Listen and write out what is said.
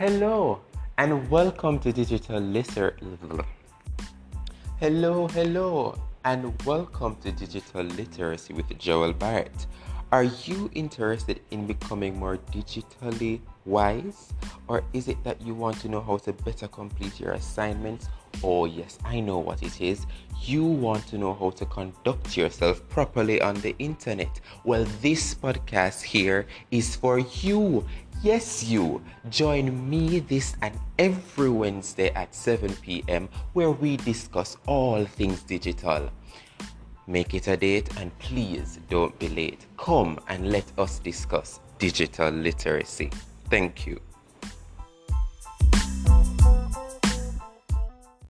Hello and welcome to Digital Literacy. Hello, hello and welcome to Digital Literacy with Joel Barrett. Are you interested in becoming more digitally wise? Or is it that you want to know how to better complete your assignments? Oh, yes, I know what it is. You want to know how to conduct yourself properly on the internet. Well, this podcast here is for you. Yes, you. Join me this and every Wednesday at 7 p.m. where we discuss all things digital. Make it a date and please don't be late. Come and let us discuss digital literacy. Thank you.